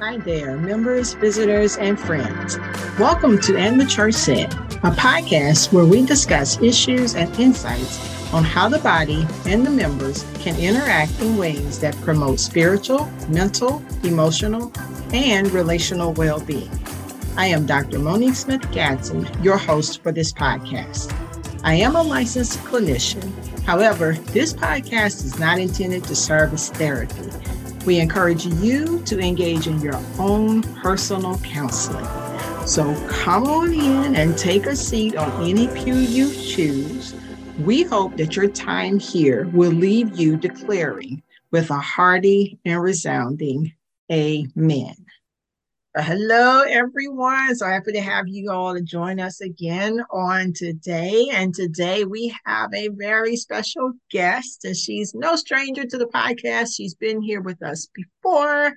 Hi there, members, visitors, and friends. Welcome to And the Church Said, a podcast where we discuss issues and insights on how the body and the members can interact in ways that promote spiritual, mental, emotional, and relational well being. I am Dr. Monique Smith Gadson, your host for this podcast. I am a licensed clinician. However, this podcast is not intended to serve as therapy. We encourage you to engage in your own personal counseling. So come on in and take a seat on any pew you choose. We hope that your time here will leave you declaring with a hearty and resounding Amen. Hello, everyone. So happy to have you all to join us again on today. And today we have a very special guest, and she's no stranger to the podcast. She's been here with us before.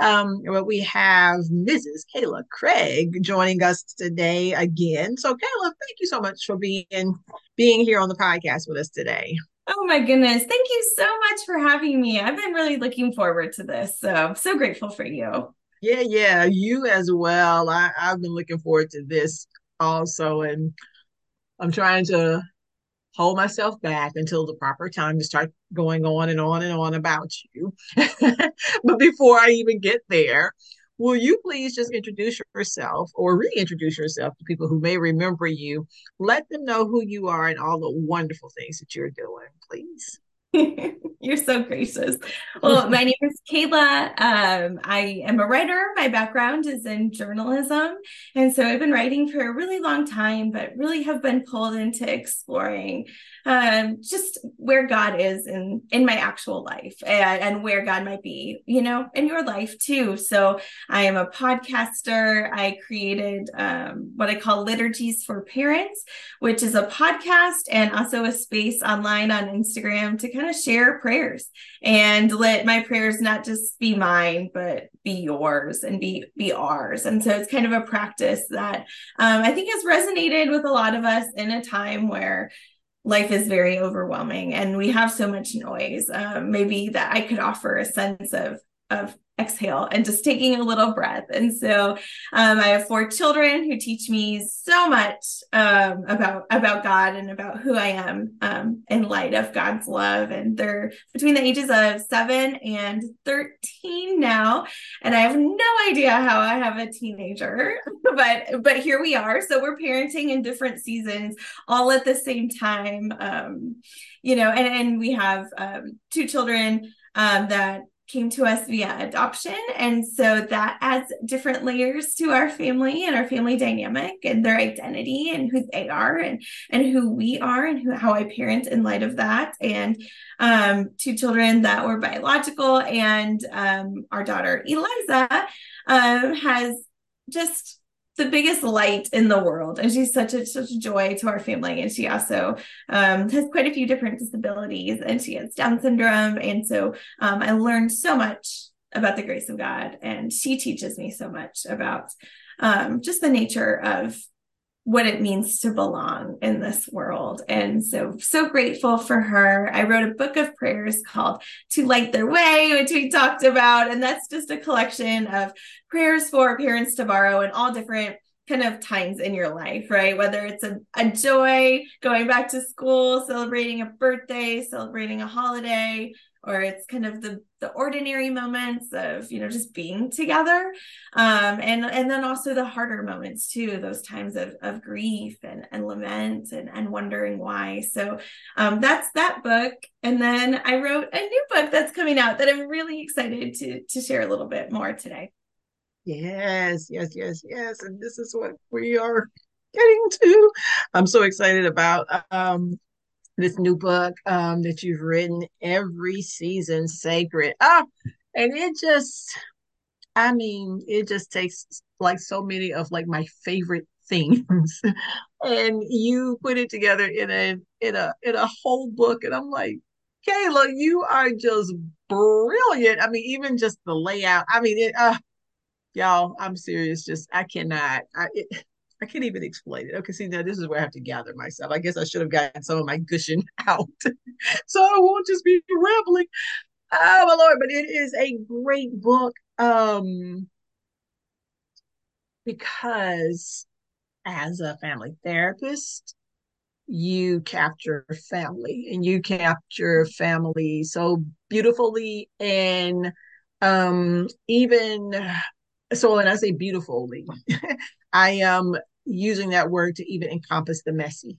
Um, but we have Mrs. Kayla Craig joining us today again. So, Kayla, thank you so much for being being here on the podcast with us today. Oh my goodness. Thank you so much for having me. I've been really looking forward to this. So so grateful for you. Yeah, yeah, you as well. I, I've been looking forward to this also, and I'm trying to hold myself back until the proper time to start going on and on and on about you. but before I even get there, will you please just introduce yourself or reintroduce yourself to people who may remember you? Let them know who you are and all the wonderful things that you're doing, please. You're so gracious. Well, my name is Kayla. Um, I am a writer. My background is in journalism. And so I've been writing for a really long time, but really have been pulled into exploring um, just where God is in, in my actual life and, and where God might be, you know, in your life too. So I am a podcaster. I created um, what I call Liturgies for Parents, which is a podcast and also a space online on Instagram to kind of share prayers and let my prayers not just be mine, but be yours and be be ours. And so it's kind of a practice that um, I think has resonated with a lot of us in a time where life is very overwhelming and we have so much noise. Um, maybe that I could offer a sense of of exhale and just taking a little breath. And so um, I have four children who teach me so much um, about about God and about who I am um, in light of God's love. And they're between the ages of seven and thirteen now, and I have no idea how I have a teenager, but but here we are. So we're parenting in different seasons, all at the same time. Um, you know, and and we have um, two children um, that came to us via adoption. And so that adds different layers to our family and our family dynamic and their identity and who they are and, and who we are and who, how I parent in light of that. And um, two children that were biological and um, our daughter Eliza um, has just the biggest light in the world and she's such a such a joy to our family and she also um, has quite a few different disabilities and she has down syndrome and so um, i learned so much about the grace of god and she teaches me so much about um, just the nature of what it means to belong in this world. And so, so grateful for her. I wrote a book of prayers called To Light Their Way, which we talked about. And that's just a collection of prayers for parents to borrow in all different kind of times in your life, right? Whether it's a, a joy, going back to school, celebrating a birthday, celebrating a holiday, or it's kind of the the ordinary moments of you know just being together. Um and and then also the harder moments too those times of of grief and and lament and and wondering why. So um that's that book. And then i wrote a new book that's coming out that i'm really excited to to share a little bit more today yes yes yes yes and this is what we are getting to i'm so excited about um this new book um, that you've written, Every Season Sacred. Ah, and it just, I mean, it just takes like so many of like my favorite things, and you put it together in a in a in a whole book, and I'm like, Kayla, you are just brilliant. I mean, even just the layout. I mean, it. Uh, y'all, I'm serious. Just I cannot. I, it, I can't even explain it. Okay, see now this is where I have to gather myself. I guess I should have gotten some of my gushing out, so I won't just be rambling. Oh my lord! But it is a great book. Um, because as a family therapist, you capture family and you capture family so beautifully and um even so when I say beautifully, I am using that word to even encompass the messy.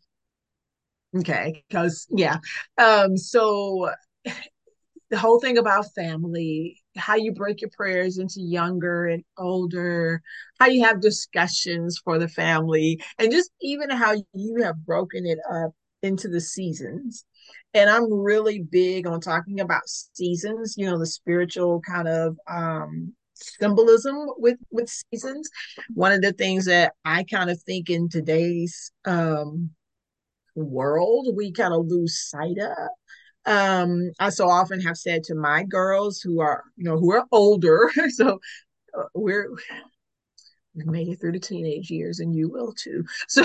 Okay, because yeah. Um, so the whole thing about family, how you break your prayers into younger and older, how you have discussions for the family, and just even how you have broken it up into the seasons. And I'm really big on talking about seasons, you know, the spiritual kind of um, symbolism with with seasons. One of the things that I kind of think in today's um, world we kind of lose sight of um i so often have said to my girls who are you know who are older so uh, we're we made it through the teenage years and you will too so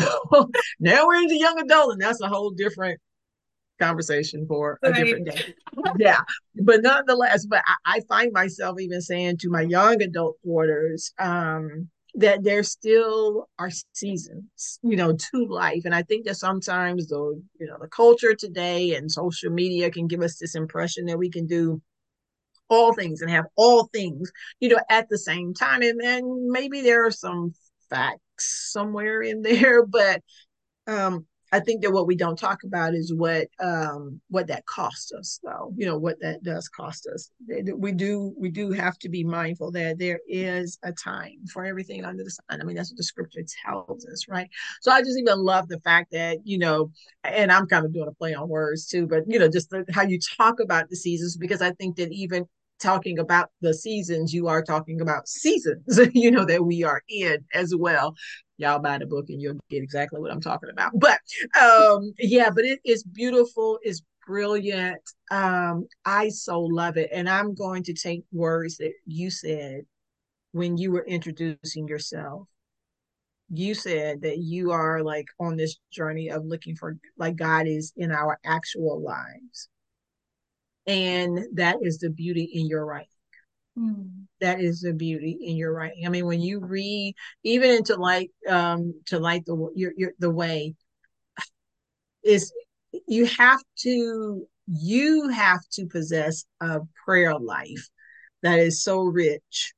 now we're into young adult and that's a whole different conversation for a different day yeah but nonetheless but I, I find myself even saying to my young adult quarters, um that there still are seasons, you know, to life. And I think that sometimes the, you know, the culture today and social media can give us this impression that we can do all things and have all things, you know, at the same time. And then maybe there are some facts somewhere in there, but um I think that what we don't talk about is what um, what that costs us, though. You know what that does cost us. We do we do have to be mindful that there is a time for everything under the sun. I mean, that's what the scripture tells us, right? So I just even love the fact that you know, and I'm kind of doing a play on words too, but you know, just the, how you talk about the seasons because I think that even talking about the seasons, you are talking about seasons, you know, that we are in as well y'all buy the book and you'll get exactly what I'm talking about. But um, yeah, but it is beautiful, it's brilliant. Um, I so love it. And I'm going to take words that you said when you were introducing yourself. You said that you are like on this journey of looking for like God is in our actual lives. And that is the beauty in your right Mm. That is the beauty in your writing. I mean, when you read, even into light, um, to light the your, your the way, is you have to you have to possess a prayer life that is so rich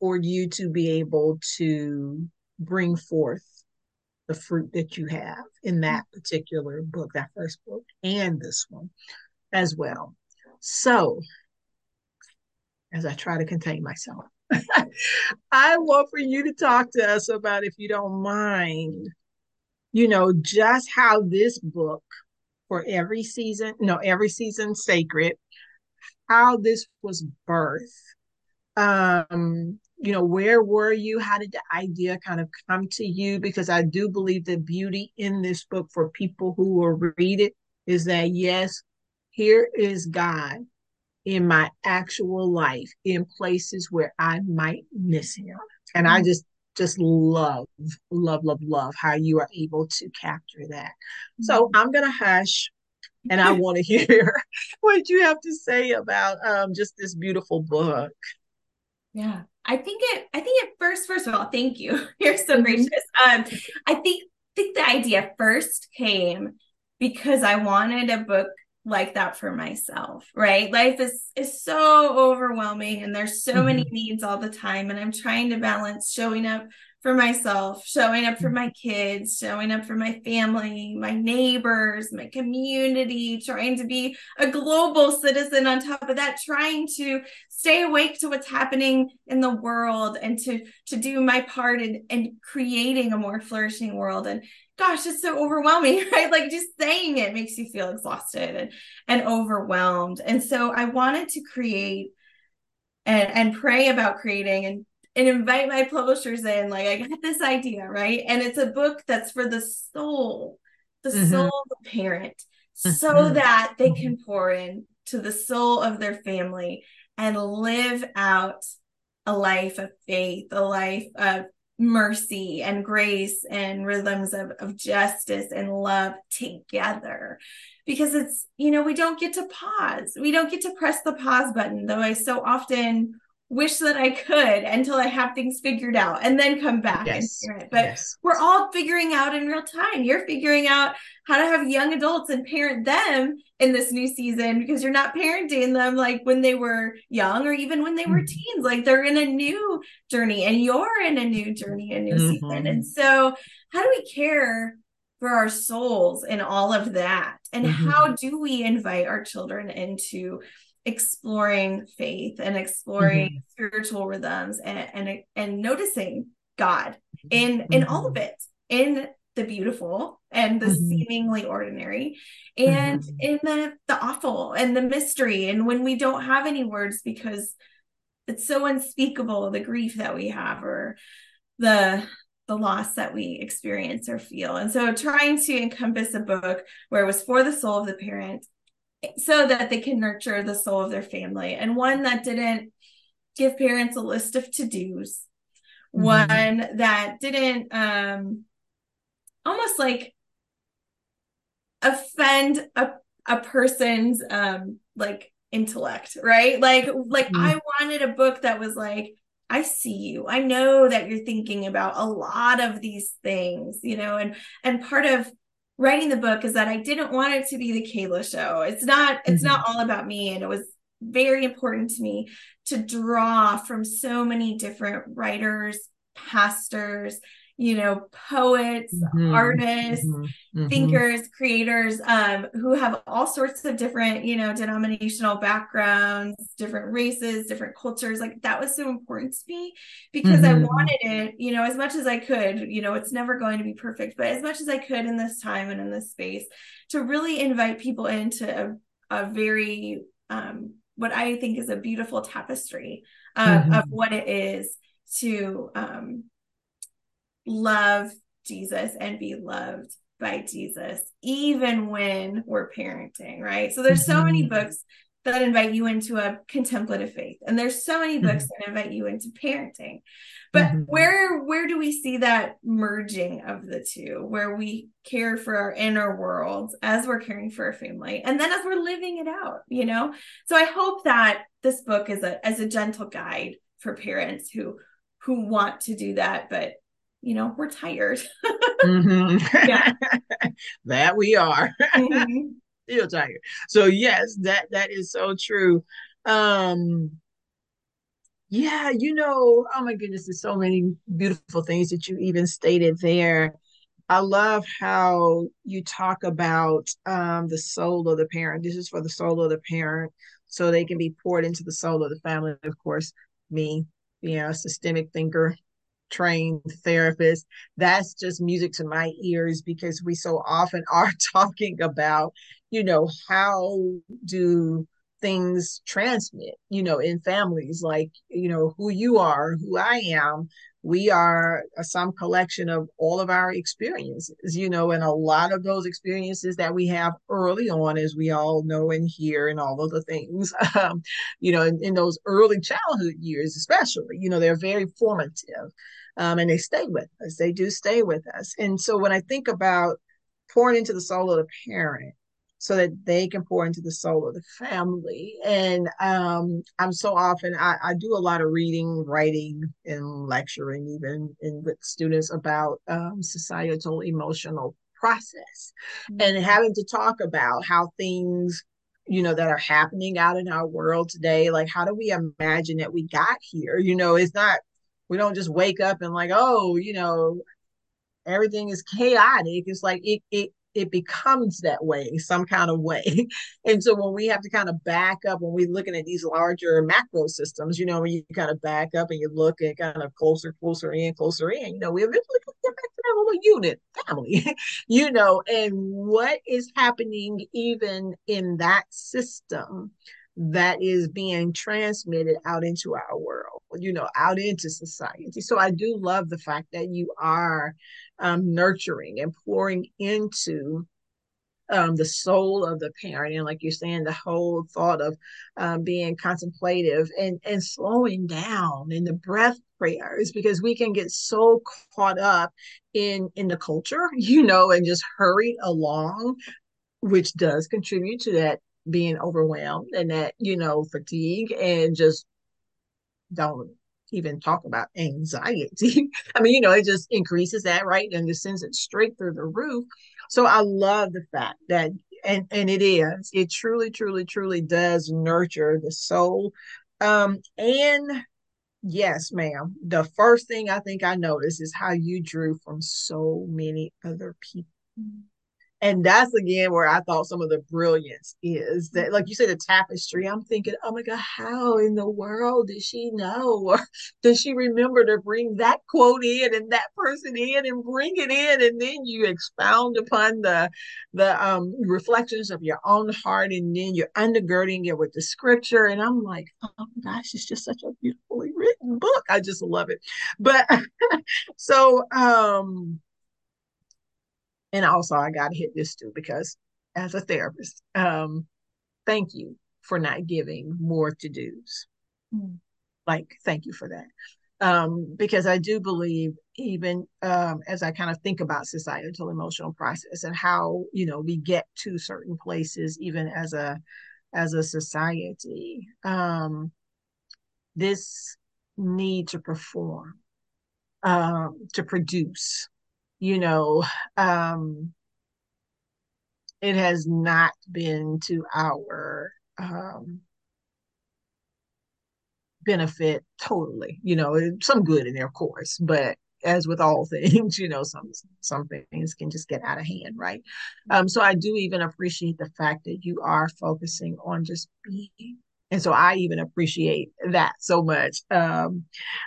for you to be able to bring forth the fruit that you have in that particular book, that first book, and this one as well. So as I try to contain myself. I want for you to talk to us about, if you don't mind, you know, just how this book for every season, no, every season sacred, how this was birth. Um, you know, where were you? How did the idea kind of come to you? Because I do believe the beauty in this book for people who will read it is that, yes, here is God in my actual life in places where I might miss him. And I mm-hmm. just just love, love, love, love how you are able to capture that. So mm-hmm. I'm gonna hush and I want to hear what you have to say about um, just this beautiful book. Yeah, I think it. I think at first, first of all, thank you. You're so mm-hmm. gracious. Um, I think think the idea first came because I wanted a book like that for myself right life is is so overwhelming and there's so mm-hmm. many needs all the time and i'm trying to balance showing up for myself showing up for mm-hmm. my kids showing up for my family my neighbors my community trying to be a global citizen on top of that trying to stay awake to what's happening in the world and to to do my part in, in creating a more flourishing world and gosh, it's so overwhelming, right? Like just saying it makes you feel exhausted and, and overwhelmed. And so I wanted to create and, and pray about creating and, and invite my publishers in. Like, I got this idea, right? And it's a book that's for the soul, the mm-hmm. soul of the parent, mm-hmm. so that they can pour in to the soul of their family and live out a life of faith, a life of mercy and grace and rhythms of, of justice and love together. Because it's you know we don't get to pause. We don't get to press the pause button though i so often wish that I could until I have things figured out and then come back yes. and hear it. But yes. we're all figuring out in real time. You're figuring out how to have young adults and parent them in this new season because you're not parenting them like when they were young or even when they were mm-hmm. teens. Like they're in a new journey and you're in a new journey, a new mm-hmm. season. And so, how do we care for our souls in all of that? And mm-hmm. how do we invite our children into exploring faith and exploring mm-hmm. spiritual rhythms and, and and noticing God in mm-hmm. in all of it in the beautiful and the mm-hmm. seemingly ordinary and mm-hmm. in the the awful and the mystery and when we don't have any words because it's so unspeakable the grief that we have or the the loss that we experience or feel and so trying to encompass a book where it was for the soul of the parent so that they can nurture the soul of their family. And one that didn't give parents a list of to-dos. Mm-hmm. one that didn't um almost like offend a, a person's um like intellect right? Like like mm-hmm. i wanted a book that was like i see you. I know that you're thinking about a lot of these things you know? And and part of writing the book is that I didn't want it to be the Kayla show. It's not it's mm-hmm. not all about me and it was very important to me to draw from so many different writers, pastors, you know, poets, mm-hmm. artists, mm-hmm. mm-hmm. thinkers, creators, um, who have all sorts of different, you know, denominational backgrounds, different races, different cultures. Like that was so important to me because I mm-hmm. wanted it, you know, as much as I could, you know, it's never going to be perfect, but as much as I could in this time and in this space to really invite people into a, a very um, what I think is a beautiful tapestry of, mm-hmm. of what it is to um, love Jesus and be loved by Jesus, even when we're parenting, right? So there's so many mm-hmm. books that invite you into a contemplative faith, and there's so many books mm-hmm. that invite you into parenting. But mm-hmm. where where do we see that merging of the two, where we care for our inner world as we're caring for our family, and then as we're living it out, you know? So I hope that this book is a as a gentle guide for parents who who want to do that, but you know, we're tired. mm-hmm. Yeah. that we are. Mm-hmm. Still tired. So yes, that that is so true. Um yeah, you know, oh my goodness, there's so many beautiful things that you even stated there. I love how you talk about um, the soul of the parent. This is for the soul of the parent, so they can be poured into the soul of the family. Of course, me, you know, systemic thinker, trained therapist, that's just music to my ears because we so often are talking about, you know, how do things transmit, you know, in families, like, you know, who you are, who I am. We are some collection of all of our experiences, you know, and a lot of those experiences that we have early on, as we all know and hear, and all of the things, um, you know, in, in those early childhood years, especially, you know, they're very formative um, and they stay with us. They do stay with us. And so when I think about pouring into the soul of the parent, so that they can pour into the soul of the family. And um, I'm so often I, I, do a lot of reading, writing, and lecturing, even in, with students about um, societal emotional process, mm-hmm. and having to talk about how things you know that are happening out in our world today like how do we imagine that we got here you know it's not we don't just wake up and like oh you know everything is chaotic. It's like it it it becomes that way some kind of way. And so when we have to kind of back up when we're looking at these larger macro systems you know when you kind of back up and you look at kind of closer closer in closer in you know we eventually get back to that little unit family you know and what is happening even in that system that is being transmitted out into our world, you know, out into society. So I do love the fact that you are um, nurturing and pouring into um, the soul of the parent and like you're saying the whole thought of um, being contemplative and and slowing down in the breath prayers because we can get so caught up in in the culture you know and just hurry along which does contribute to that being overwhelmed and that you know fatigue and just don't even talk about anxiety. I mean, you know, it just increases that, right? And just sends it straight through the roof. So I love the fact that and and it is, it truly, truly, truly does nurture the soul. Um, and yes, ma'am. The first thing I think I noticed is how you drew from so many other people. And that's again where I thought some of the brilliance is that, like you said, the tapestry. I'm thinking, oh my God, how in the world did she know? Or does she remember to bring that quote in and that person in and bring it in? And then you expound upon the the um, reflections of your own heart, and then you're undergirding it with the scripture. And I'm like, oh my gosh, it's just such a beautifully written book. I just love it. But so um and also I got to hit this too because as a therapist, um, thank you for not giving more to dos. Mm. Like, thank you for that. Um, because I do believe, even um, as I kind of think about societal emotional process and how you know we get to certain places, even as a as a society, um, this need to perform, um, to produce, you know, um, it has not been to our um, benefit totally. You know, some good in there, of course, but as with all things, you know, some some things can just get out of hand, right? Um, so I do even appreciate the fact that you are focusing on just being. And so I even appreciate that so much um,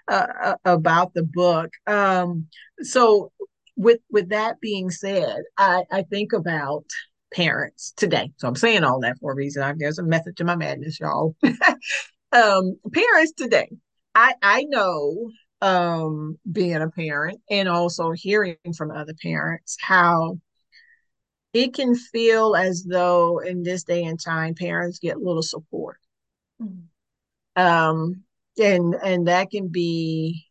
uh, uh about the book. Um, so with with that being said, I, I think about parents today. So I'm saying all that for a reason. I, there's a method to my madness, y'all. um, parents today. I I know um, being a parent and also hearing from other parents how it can feel as though in this day and time parents get little support. Mm-hmm. Um, and and that can be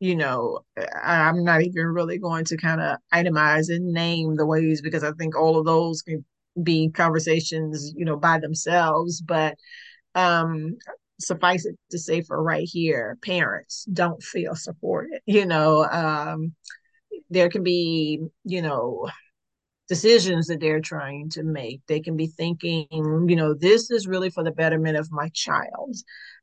you know, I'm not even really going to kind of itemize and name the ways because I think all of those can be conversations, you know, by themselves. But um, suffice it to say for right here, parents don't feel supported. You know, um, there can be, you know, decisions that they're trying to make. They can be thinking, you know, this is really for the betterment of my child.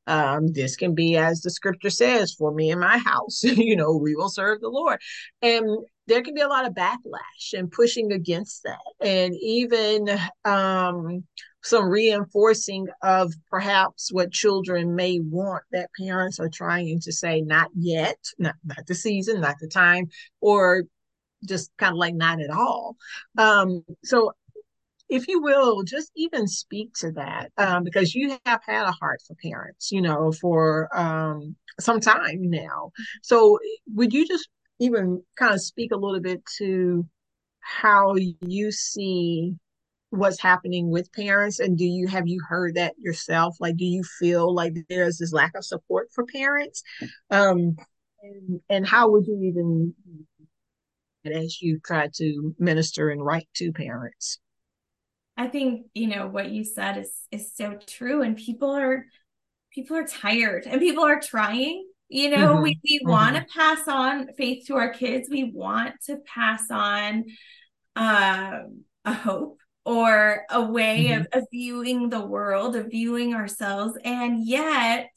Um, this can be, as the scripture says, for me and my house, you know, we will serve the Lord. And there can be a lot of backlash and pushing against that. And even um, some reinforcing of perhaps what children may want that parents are trying to say, not yet, not, not the season, not the time, or just kind of like not at all. Um, so if you will, just even speak to that um, because you have had a heart for parents, you know, for um, some time now. So, would you just even kind of speak a little bit to how you see what's happening with parents? And do you have you heard that yourself? Like do you feel like there's this lack of support for parents? Um and, and how would you even as you try to minister and write to parents I think, you know, what you said is is so true. And people are people are tired and people are trying. You know, mm-hmm. we, we mm-hmm. want to pass on faith to our kids. We want to pass on uh, a hope or a way mm-hmm. of, of viewing the world, of viewing ourselves. And yet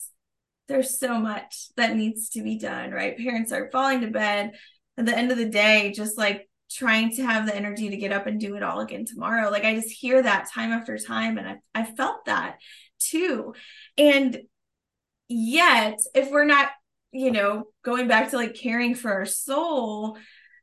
there's so much that needs to be done, right? Parents are falling to bed at the end of the day, just like trying to have the energy to get up and do it all again tomorrow. Like I just hear that time after time. And I, I felt that too. And yet, if we're not, you know, going back to like caring for our soul,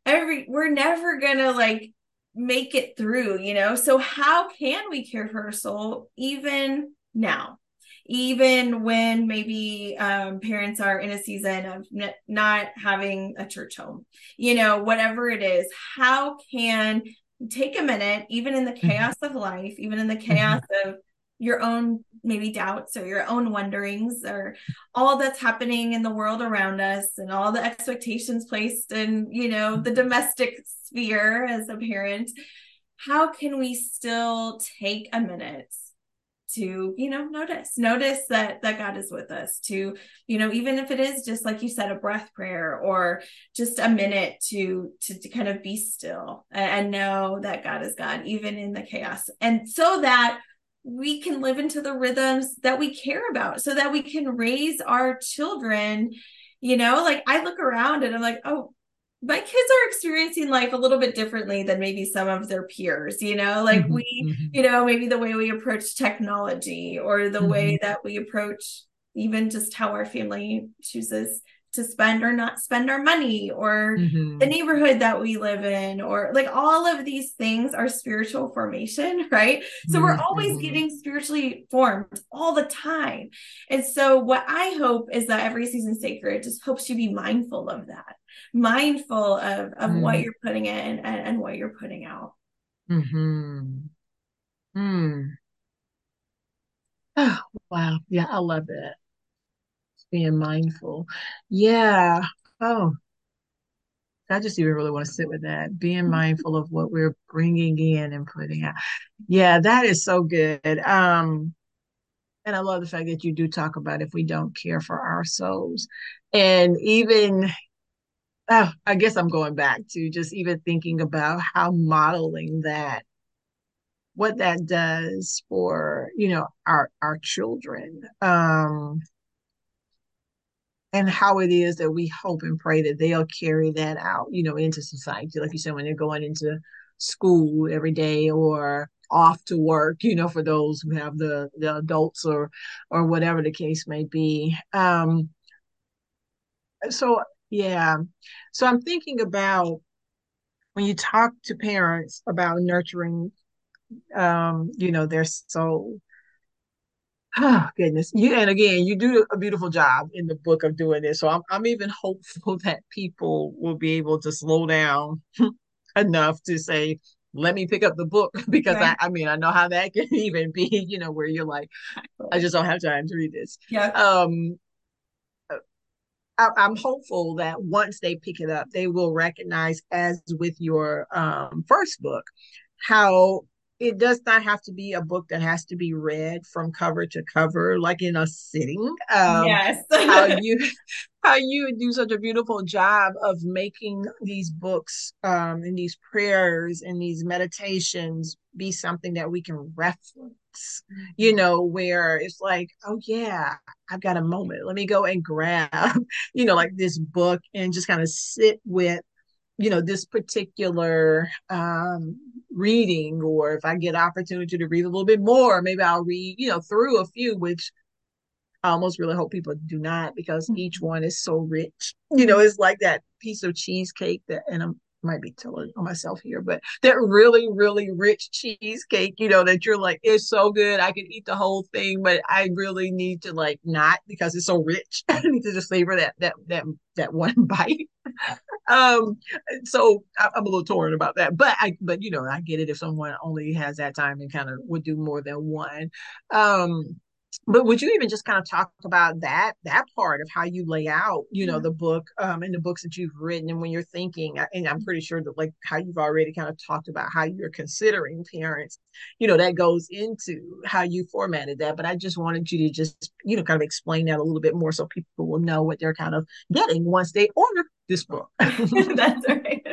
every we're never gonna like make it through, you know. So how can we care for our soul even now? Even when maybe um, parents are in a season of n- not having a church home, you know, whatever it is, how can take a minute, even in the mm-hmm. chaos of life, even in the mm-hmm. chaos of your own maybe doubts or your own wonderings or all that's happening in the world around us and all the expectations placed in you know the domestic sphere as a parent how can we still take a minute to you know notice notice that that god is with us to you know even if it is just like you said a breath prayer or just a minute to to, to kind of be still and, and know that god is god even in the chaos. And so that we can live into the rhythms that we care about so that we can raise our children you know like i look around and i'm like oh my kids are experiencing life a little bit differently than maybe some of their peers you know like mm-hmm, we mm-hmm. you know maybe the way we approach technology or the mm-hmm. way that we approach even just how our family chooses to spend or not spend our money or mm-hmm. the neighborhood that we live in or like all of these things are spiritual formation right? So we're always mm-hmm. getting spiritually formed all the time. And so what i hope is that every season sacred just helps you be mindful of that mindful of of mm. what you're putting in and, and what you're putting out. Hmm hmm oh wow. Yeah i love it being mindful yeah oh I just even really want to sit with that, being mm-hmm. mindful of what we're bringing in and putting out. Yeah, that is so good. Um, and I love the fact that you do talk about if we don't care for our souls. And even oh, I guess I'm going back to just even thinking about how modeling that, what that does for, you know, our our children. Um and how it is that we hope and pray that they'll carry that out, you know, into society. Like you said, when they're going into school every day or off to work, you know, for those who have the the adults or or whatever the case may be. Um so yeah. So I'm thinking about when you talk to parents about nurturing um, you know, their soul. Oh goodness. You and again, you do a beautiful job in the book of doing this. So I'm I'm even hopeful that people will be able to slow down enough to say, let me pick up the book because right. I, I mean I know how that can even be, you know, where you're like, I just don't have time to read this. Yeah. Um I, am hopeful that once they pick it up, they will recognize, as with your um, first book, how it does not have to be a book that has to be read from cover to cover, like in a sitting. Um, yes. how you how you do such a beautiful job of making these books um, and these prayers and these meditations be something that we can reference you know, where it's like, oh yeah, I've got a moment. Let me go and grab, you know, like this book and just kind of sit with, you know, this particular um reading, or if I get opportunity to read a little bit more, maybe I'll read, you know, through a few, which I almost really hope people do not because each mm-hmm. one is so rich. You know, it's like that piece of cheesecake that, and I'm might be telling myself here, but that really, really rich cheesecake, you know, that you're like, it's so good. I can eat the whole thing, but I really need to like not because it's so rich. I need to just savor that that that that one bite. um, so I, I'm a little torn about that, but I but you know, I get it if someone only has that time and kind of would do more than one. Um but would you even just kind of talk about that that part of how you lay out you know the book um and the books that you've written and when you're thinking and i'm pretty sure that like how you've already kind of talked about how you're considering parents you know that goes into how you formatted that but i just wanted you to just you know kind of explain that a little bit more so people will know what they're kind of getting once they order this book. That's right.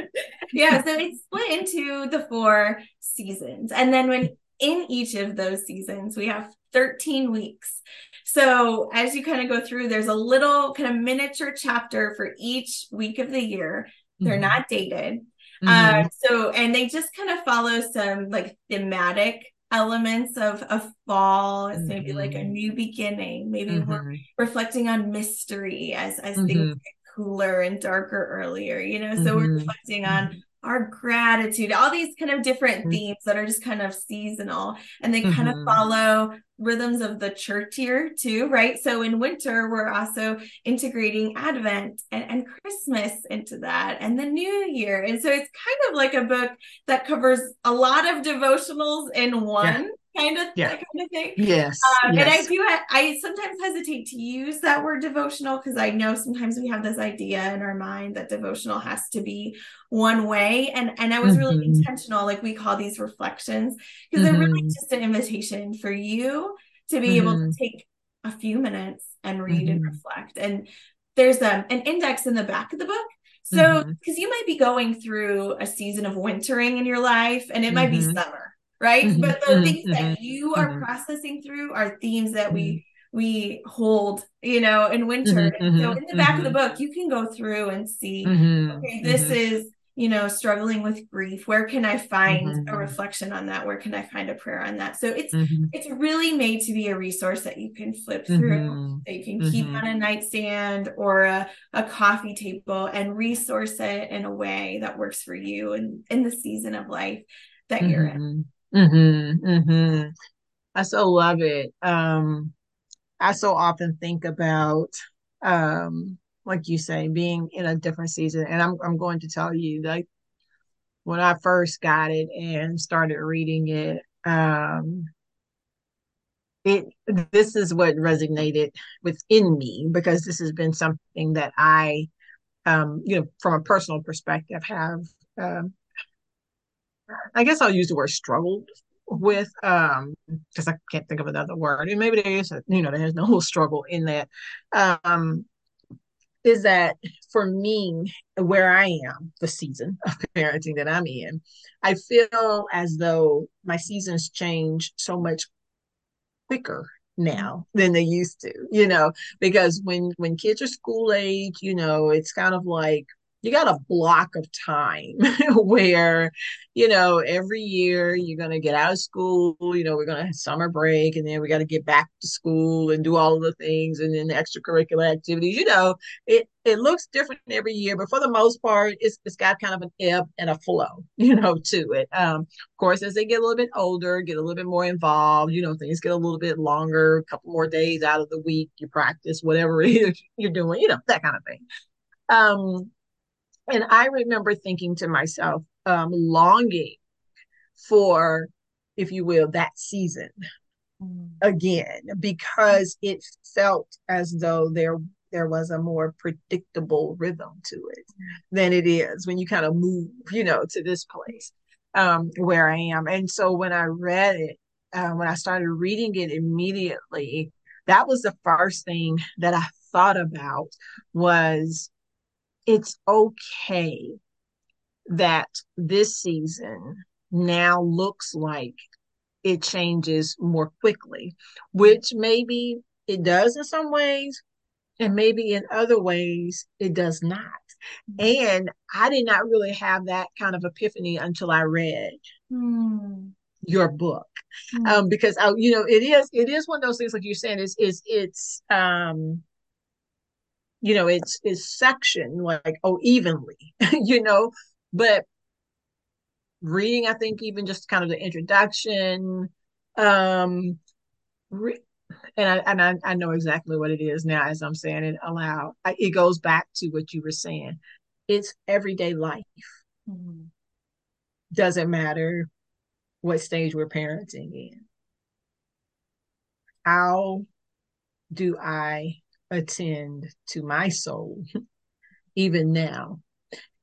Yeah so it's split into the four seasons and then when in each of those seasons we have 13 weeks. So as you kind of go through, there's a little kind of miniature chapter for each week of the year. They're mm-hmm. not dated. Mm-hmm. Uh, so, and they just kind of follow some like thematic elements of a fall. It's mm-hmm. maybe like a mm-hmm. new beginning. Maybe we're mm-hmm. reflecting on mystery as as things mm-hmm. get cooler and darker earlier. You know, so we're reflecting on our gratitude, all these kind of different mm-hmm. themes that are just kind of seasonal and they mm-hmm. kind of mm-hmm. follow rhythms of the church year too, right? So in winter, we're also integrating Advent and, and Christmas into that and the new year. And so it's kind of like a book that covers a lot of devotionals in one. Yeah kind of yeah. kind of thing. Yes, um, yes. And I do. I sometimes hesitate to use that word devotional because I know sometimes we have this idea in our mind that devotional has to be one way. And and I was mm-hmm. really intentional. Like we call these reflections because mm-hmm. they're really mm-hmm. just an invitation for you to be mm-hmm. able to mm-hmm. take a few minutes and read mm-hmm. and reflect. And there's um, an index in the back of the book. So, because mm-hmm. you might be going through a season of wintering in your life and it might be mm-hmm. summer, right? Mm-hmm. But the things that you are processing through are themes that we we hold, you know, in winter. so in the back of the book, you can go through and see, okay, this is you know struggling with grief where can i find mm-hmm. a reflection on that where can i find a prayer on that so it's mm-hmm. it's really made to be a resource that you can flip through mm-hmm. that you can keep mm-hmm. on a nightstand or a, a coffee table and resource it in a way that works for you and in the season of life that you're in mm-hmm. Mm-hmm. i so love it um i so often think about um like you say, being in a different season. And I'm I'm going to tell you, like when I first got it and started reading it, um, it this is what resonated within me because this has been something that I, um, you know, from a personal perspective, have. Um, I guess I'll use the word struggled with um because I can't think of another word. And maybe there is a, you know there's no whole struggle in that. Um is that for me, where I am, the season of parenting that I'm in, I feel as though my seasons change so much quicker now than they used to, you know, because when when kids are school age, you know, it's kind of like you got a block of time where you know every year you're going to get out of school you know we're going to have summer break and then we got to get back to school and do all of the things and then the extracurricular activities you know it it looks different every year but for the most part it's, it's got kind of an ebb and a flow you know to it. Um of course as they get a little bit older get a little bit more involved you know things get a little bit longer a couple more days out of the week you practice whatever it is you're doing you know that kind of thing. Um and I remember thinking to myself, um, longing for, if you will, that season mm. again, because it felt as though there there was a more predictable rhythm to it than it is when you kind of move, you know, to this place um, where I am. And so when I read it, uh, when I started reading it immediately, that was the first thing that I thought about was it's okay that this season now looks like it changes more quickly, which maybe it does in some ways, and maybe in other ways it does not. And I did not really have that kind of epiphany until I read mm. your book, mm. um, because I, you know, it is it is one of those things like you're saying is is it's um you know it's it's sectioned like oh evenly you know but reading i think even just kind of the introduction um re- and I, and I, I know exactly what it is now as I'm saying it aloud. I, it goes back to what you were saying. It's everyday life. Mm-hmm. Doesn't matter what stage we're parenting in. How do I attend to my soul even now?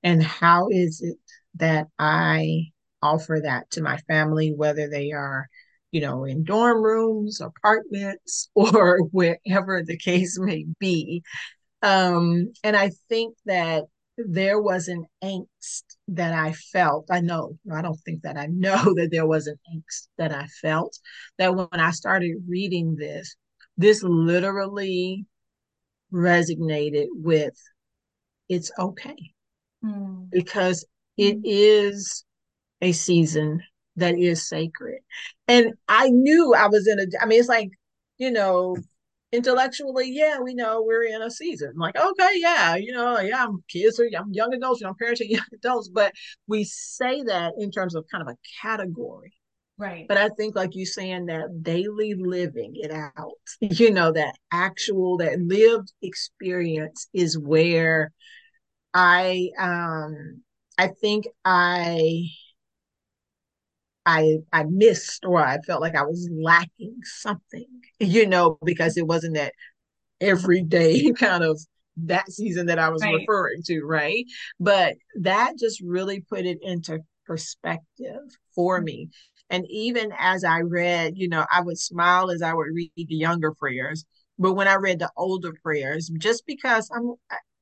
And how is it that I offer that to my family, whether they are, you know, in dorm rooms, apartments, or wherever the case may be? Um, and I think that there was an angst that I felt. I know, I don't think that I know that there was an angst that I felt that when I started reading this, this literally resonated with it's okay mm. because it mm. is a season that is sacred. And I knew I was in a, I mean, it's like, you know, intellectually, yeah, we know we're in a season. Like, okay, yeah, you know, yeah, I'm kids or I'm young adults, you know, I'm parenting young adults, but we say that in terms of kind of a category. Right. But I think, like you saying, that daily living it out, you know, that actual, that lived experience is where I, um, I think I, I, I missed or I felt like I was lacking something, you know, because it wasn't that everyday kind of that season that I was right. referring to, right? But that just really put it into perspective for me And even as I read, you know, I would smile as I would read the younger prayers. But when I read the older prayers, just because I'm,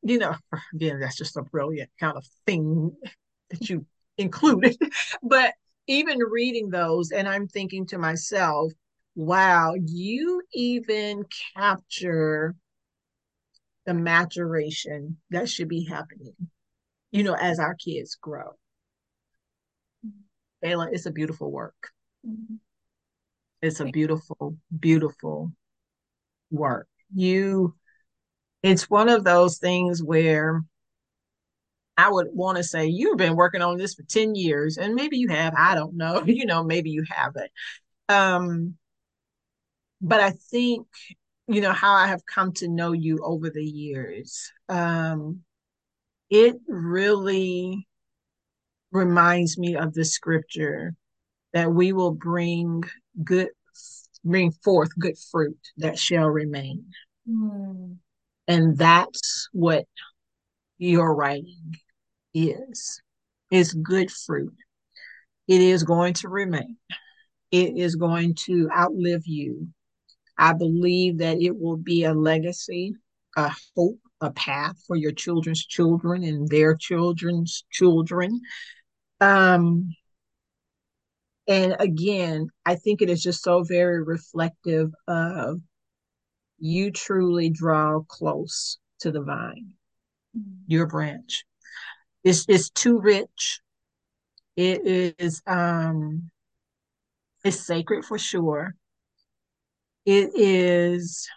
you know, again, that's just a brilliant kind of thing that you included. but even reading those, and I'm thinking to myself, wow, you even capture the maturation that should be happening, you know, as our kids grow. Ayla, it's a beautiful work. Mm-hmm. It's a beautiful, beautiful work. You, it's one of those things where I would want to say, you've been working on this for 10 years, and maybe you have. I don't know. You know, maybe you haven't. Um, but I think, you know, how I have come to know you over the years, um, it really reminds me of the scripture that we will bring good bring forth good fruit that shall remain. Mm. And that's what your writing is. It's good fruit. It is going to remain. It is going to outlive you. I believe that it will be a legacy, a hope, a path for your children's children and their children's children. Um, and again, I think it is just so very reflective of you truly draw close to the vine, mm-hmm. your branch. It's, it's too rich. It is um it's sacred for sure. It is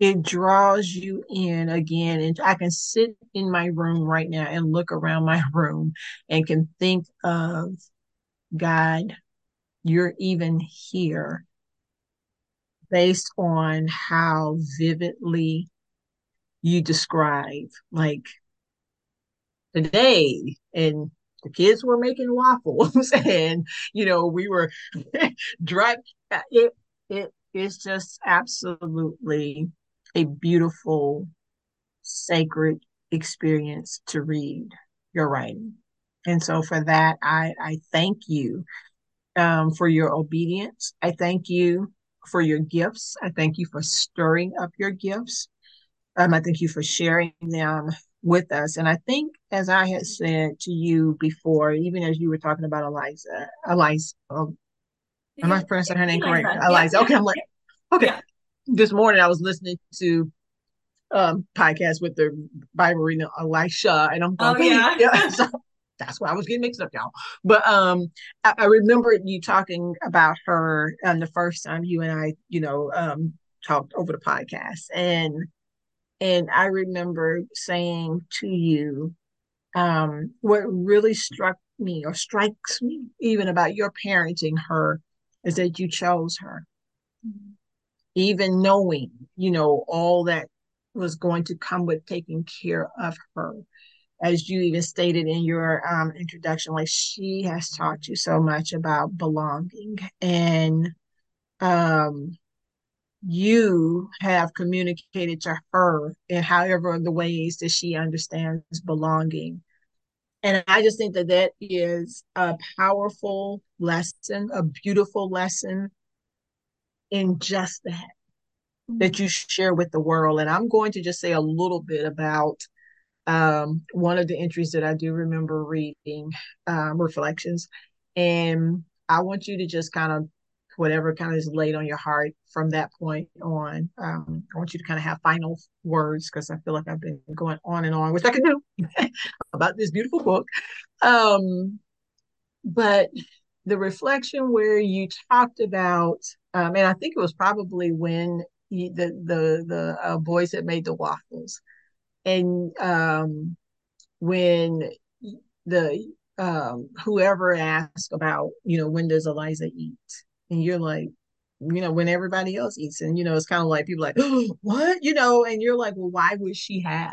it draws you in again. And i can sit in my room right now and look around my room and can think of God, you're even here based on how vividly you describe like today and the kids were making waffles and you know we were driving it it is just absolutely a beautiful sacred experience to read your writing and so for that, I, I thank you um, for your obedience. I thank you for your gifts. I thank you for stirring up your gifts. Um, I thank you for sharing them with us. And I think, as I had said to you before, even as you were talking about Eliza, Eliza, oh, am I pronouncing her name correct? Eliza. Okay, I'm like, okay. This morning I was listening to um podcast with the Bible reading Elisha, and I'm going, oh, yeah. yeah. So that's why I was getting mixed up, y'all. But um, I, I remember you talking about her um, the first time you and I, you know, um, talked over the podcast, and and I remember saying to you, um, what really struck me or strikes me even about your parenting her is that you chose her. Even knowing, you know, all that was going to come with taking care of her as you even stated in your um, introduction, like she has taught you so much about belonging and um, you have communicated to her in however the ways that she understands belonging. And I just think that that is a powerful lesson, a beautiful lesson in just that, mm-hmm. that you share with the world. And I'm going to just say a little bit about um, one of the entries that I do remember reading, um, reflections. And I want you to just kind of, whatever kind of is laid on your heart from that point on, um, I want you to kind of have final words because I feel like I've been going on and on, which I can do about this beautiful book. Um, but the reflection where you talked about, um, and I think it was probably when the the the uh, boys that made the waffles. And um, when the um, whoever asked about you know when does eliza eat? And you're like you know when everybody else eats. And you know it's kind of like people like oh, what? You know and you're like well why would she have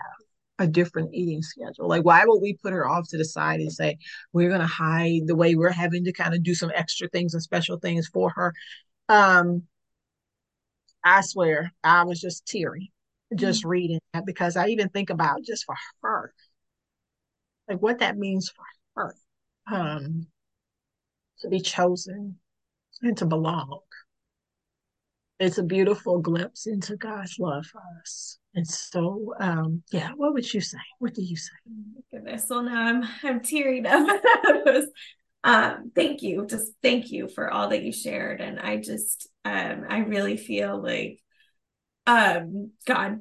a different eating schedule? Like why would we put her off to the side and say we're going to hide the way we're having to kind of do some extra things and special things for her um i swear i was just teary just mm-hmm. reading that because I even think about just for her, like what that means for her. Um, to be chosen and to belong. It's a beautiful glimpse into God's love for us. And so, um, yeah, what would you say? What do you say? Oh goodness. Well, now I'm I'm tearing up. um, thank you. Just thank you for all that you shared. And I just um I really feel like um God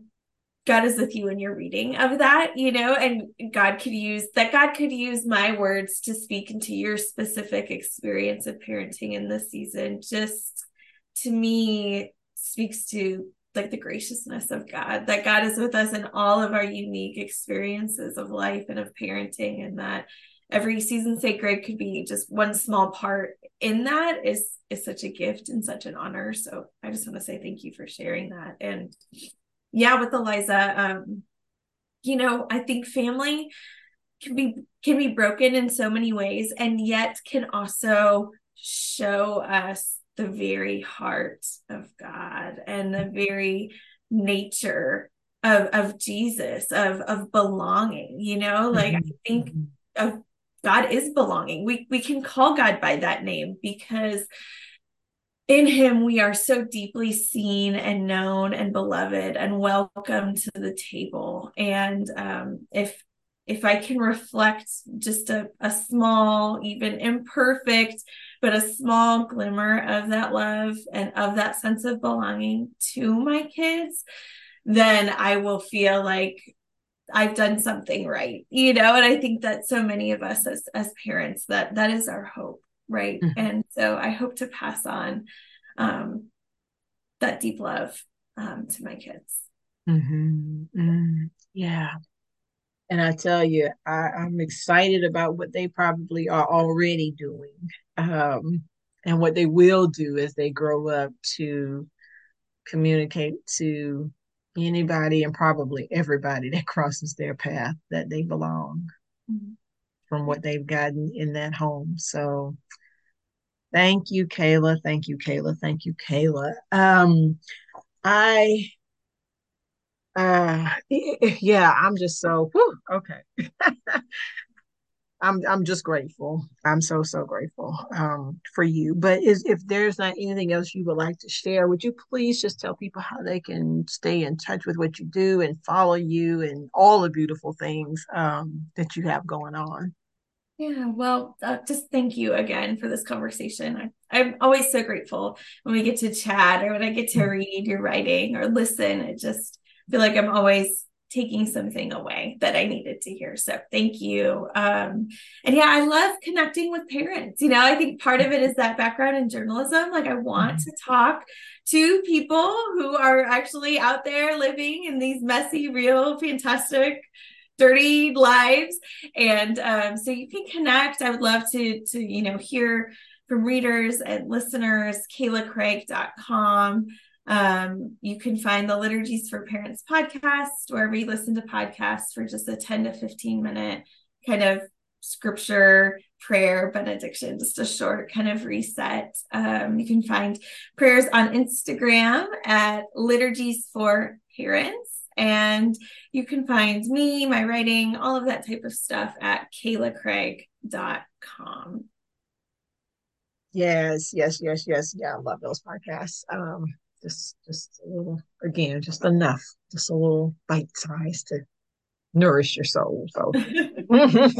God is with you in your reading of that, you know, and God could use that God could use my words to speak into your specific experience of parenting in this season. Just to me speaks to like the graciousness of God, that God is with us in all of our unique experiences of life and of parenting, and that every season sacred could be just one small part in that is is such a gift and such an honor. So I just want to say thank you for sharing that. And yeah, with Eliza, um, you know, I think family can be can be broken in so many ways and yet can also show us the very heart of God and the very nature of of Jesus of of belonging you know like mm-hmm. I think of God is belonging. We we can call God by that name because in him we are so deeply seen and known and beloved and welcome to the table. And um, if if i can reflect just a, a small even imperfect but a small glimmer of that love and of that sense of belonging to my kids then i will feel like i've done something right you know and i think that so many of us as as parents that that is our hope right mm-hmm. and so i hope to pass on um, that deep love um, to my kids mm-hmm. Mm-hmm. yeah and i tell you I, i'm excited about what they probably are already doing um, and what they will do as they grow up to communicate to anybody and probably everybody that crosses their path that they belong mm-hmm from what they've gotten in that home. So thank you, Kayla. Thank you, Kayla. Thank you, Kayla. Um, I uh yeah, I'm just so whew, okay. I'm I'm just grateful. I'm so so grateful um, for you. But is if there's not anything else you would like to share, would you please just tell people how they can stay in touch with what you do and follow you and all the beautiful things um, that you have going on? Yeah, well, uh, just thank you again for this conversation. I, I'm always so grateful when we get to chat or when I get to mm. read your writing or listen. It just feel like I'm always taking something away that I needed to hear. So thank you. Um, and yeah, I love connecting with parents. You know, I think part of it is that background in journalism. Like I want mm-hmm. to talk to people who are actually out there living in these messy, real, fantastic dirty lives and um, so you can connect i would love to to you know hear from readers and listeners kaylacraig.com um, you can find the liturgies for parents podcast wherever you listen to podcasts for just a 10 to 15 minute kind of scripture prayer benediction just a short kind of reset um, you can find prayers on instagram at liturgies for parents and you can find me, my writing, all of that type of stuff at kaylacraig.com. Yes, yes, yes, yes. Yeah, I love those podcasts. Um, just just a little again, just enough, just a little bite size to nourish your soul. So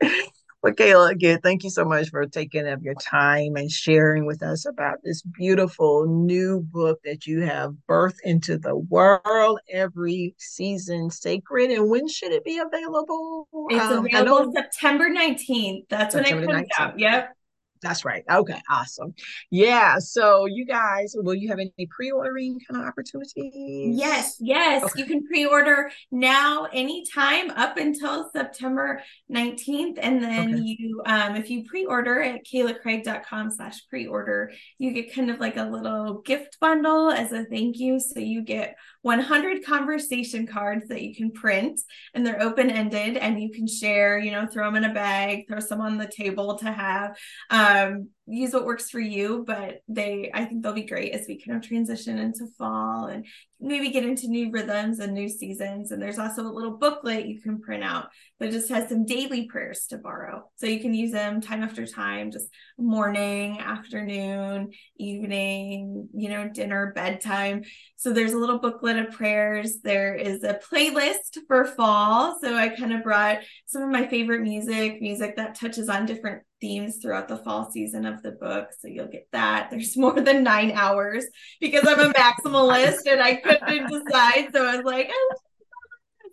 Well, Kayla, again, thank you so much for taking up your time and sharing with us about this beautiful new book that you have birthed into the world every season sacred. And when should it be available? It's um, available September 19th. That's September when it comes 19th. out. Yep. That's right. Okay, awesome. Yeah. So you guys, will you have any pre-ordering kind of opportunities? Yes, yes. Okay. You can pre-order now anytime up until September 19th. And then okay. you um if you pre-order at kaylacraig.com slash pre-order, you get kind of like a little gift bundle as a thank you. So you get 100 conversation cards that you can print and they're open-ended and you can share, you know, throw them in a bag, throw some on the table to have. Um, um, use what works for you, but they, I think they'll be great as we kind of transition into fall and maybe get into new rhythms and new seasons. And there's also a little booklet you can print out that just has some daily prayers to borrow. So you can use them time after time, just morning, afternoon, evening, you know, dinner, bedtime. So there's a little booklet of prayers. There is a playlist for fall. So I kind of brought some of my favorite music, music that touches on different themes throughout the fall season of the book. So you'll get that. There's more than nine hours because I'm a maximalist and I couldn't decide. So I was like, oh,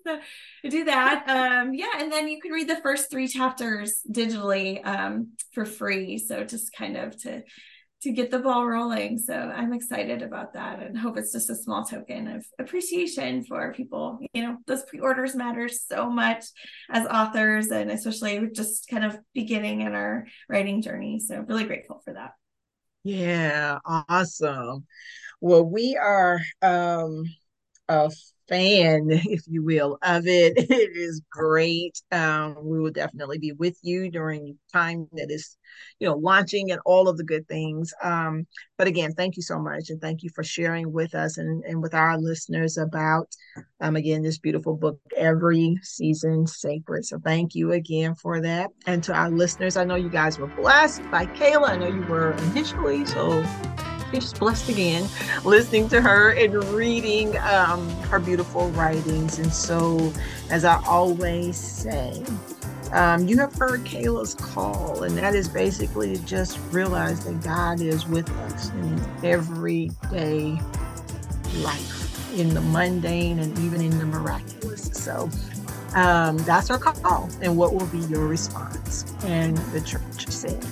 so do that. Um, yeah, and then you can read the first three chapters digitally um, for free. So just kind of to to get the ball rolling. So I'm excited about that and hope it's just a small token of appreciation for people. You know, those pre-orders matter so much as authors and especially just kind of beginning in our writing journey. So really grateful for that. Yeah, awesome. Well, we are um a fan, if you will, of it. It is great. Um, we will definitely be with you during time that is, you know, launching and all of the good things. Um, but again, thank you so much, and thank you for sharing with us and, and with our listeners about, um, again, this beautiful book, Every Season Sacred. So thank you again for that, and to our listeners, I know you guys were blessed by Kayla. I know you were initially, so just blessed again listening to her and reading um, her beautiful writings. And so, as I always say, um, you have heard Kayla's call, and that is basically to just realize that God is with us in everyday life, in the mundane and even in the miraculous. So um, that's our call, and what will be your response? And the church said,